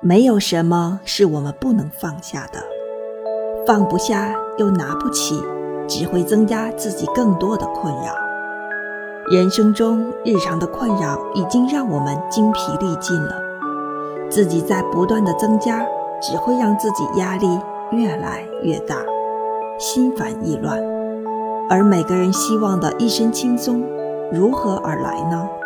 没有什么是我们不能放下的。放不下又拿不起只会增加自己更多的困扰。人生中日常的困扰已经让我们精疲力尽了。自己在不断的增加只会让自己压力越来越大。心烦意乱。而每个人希望的一身轻松如何而来呢？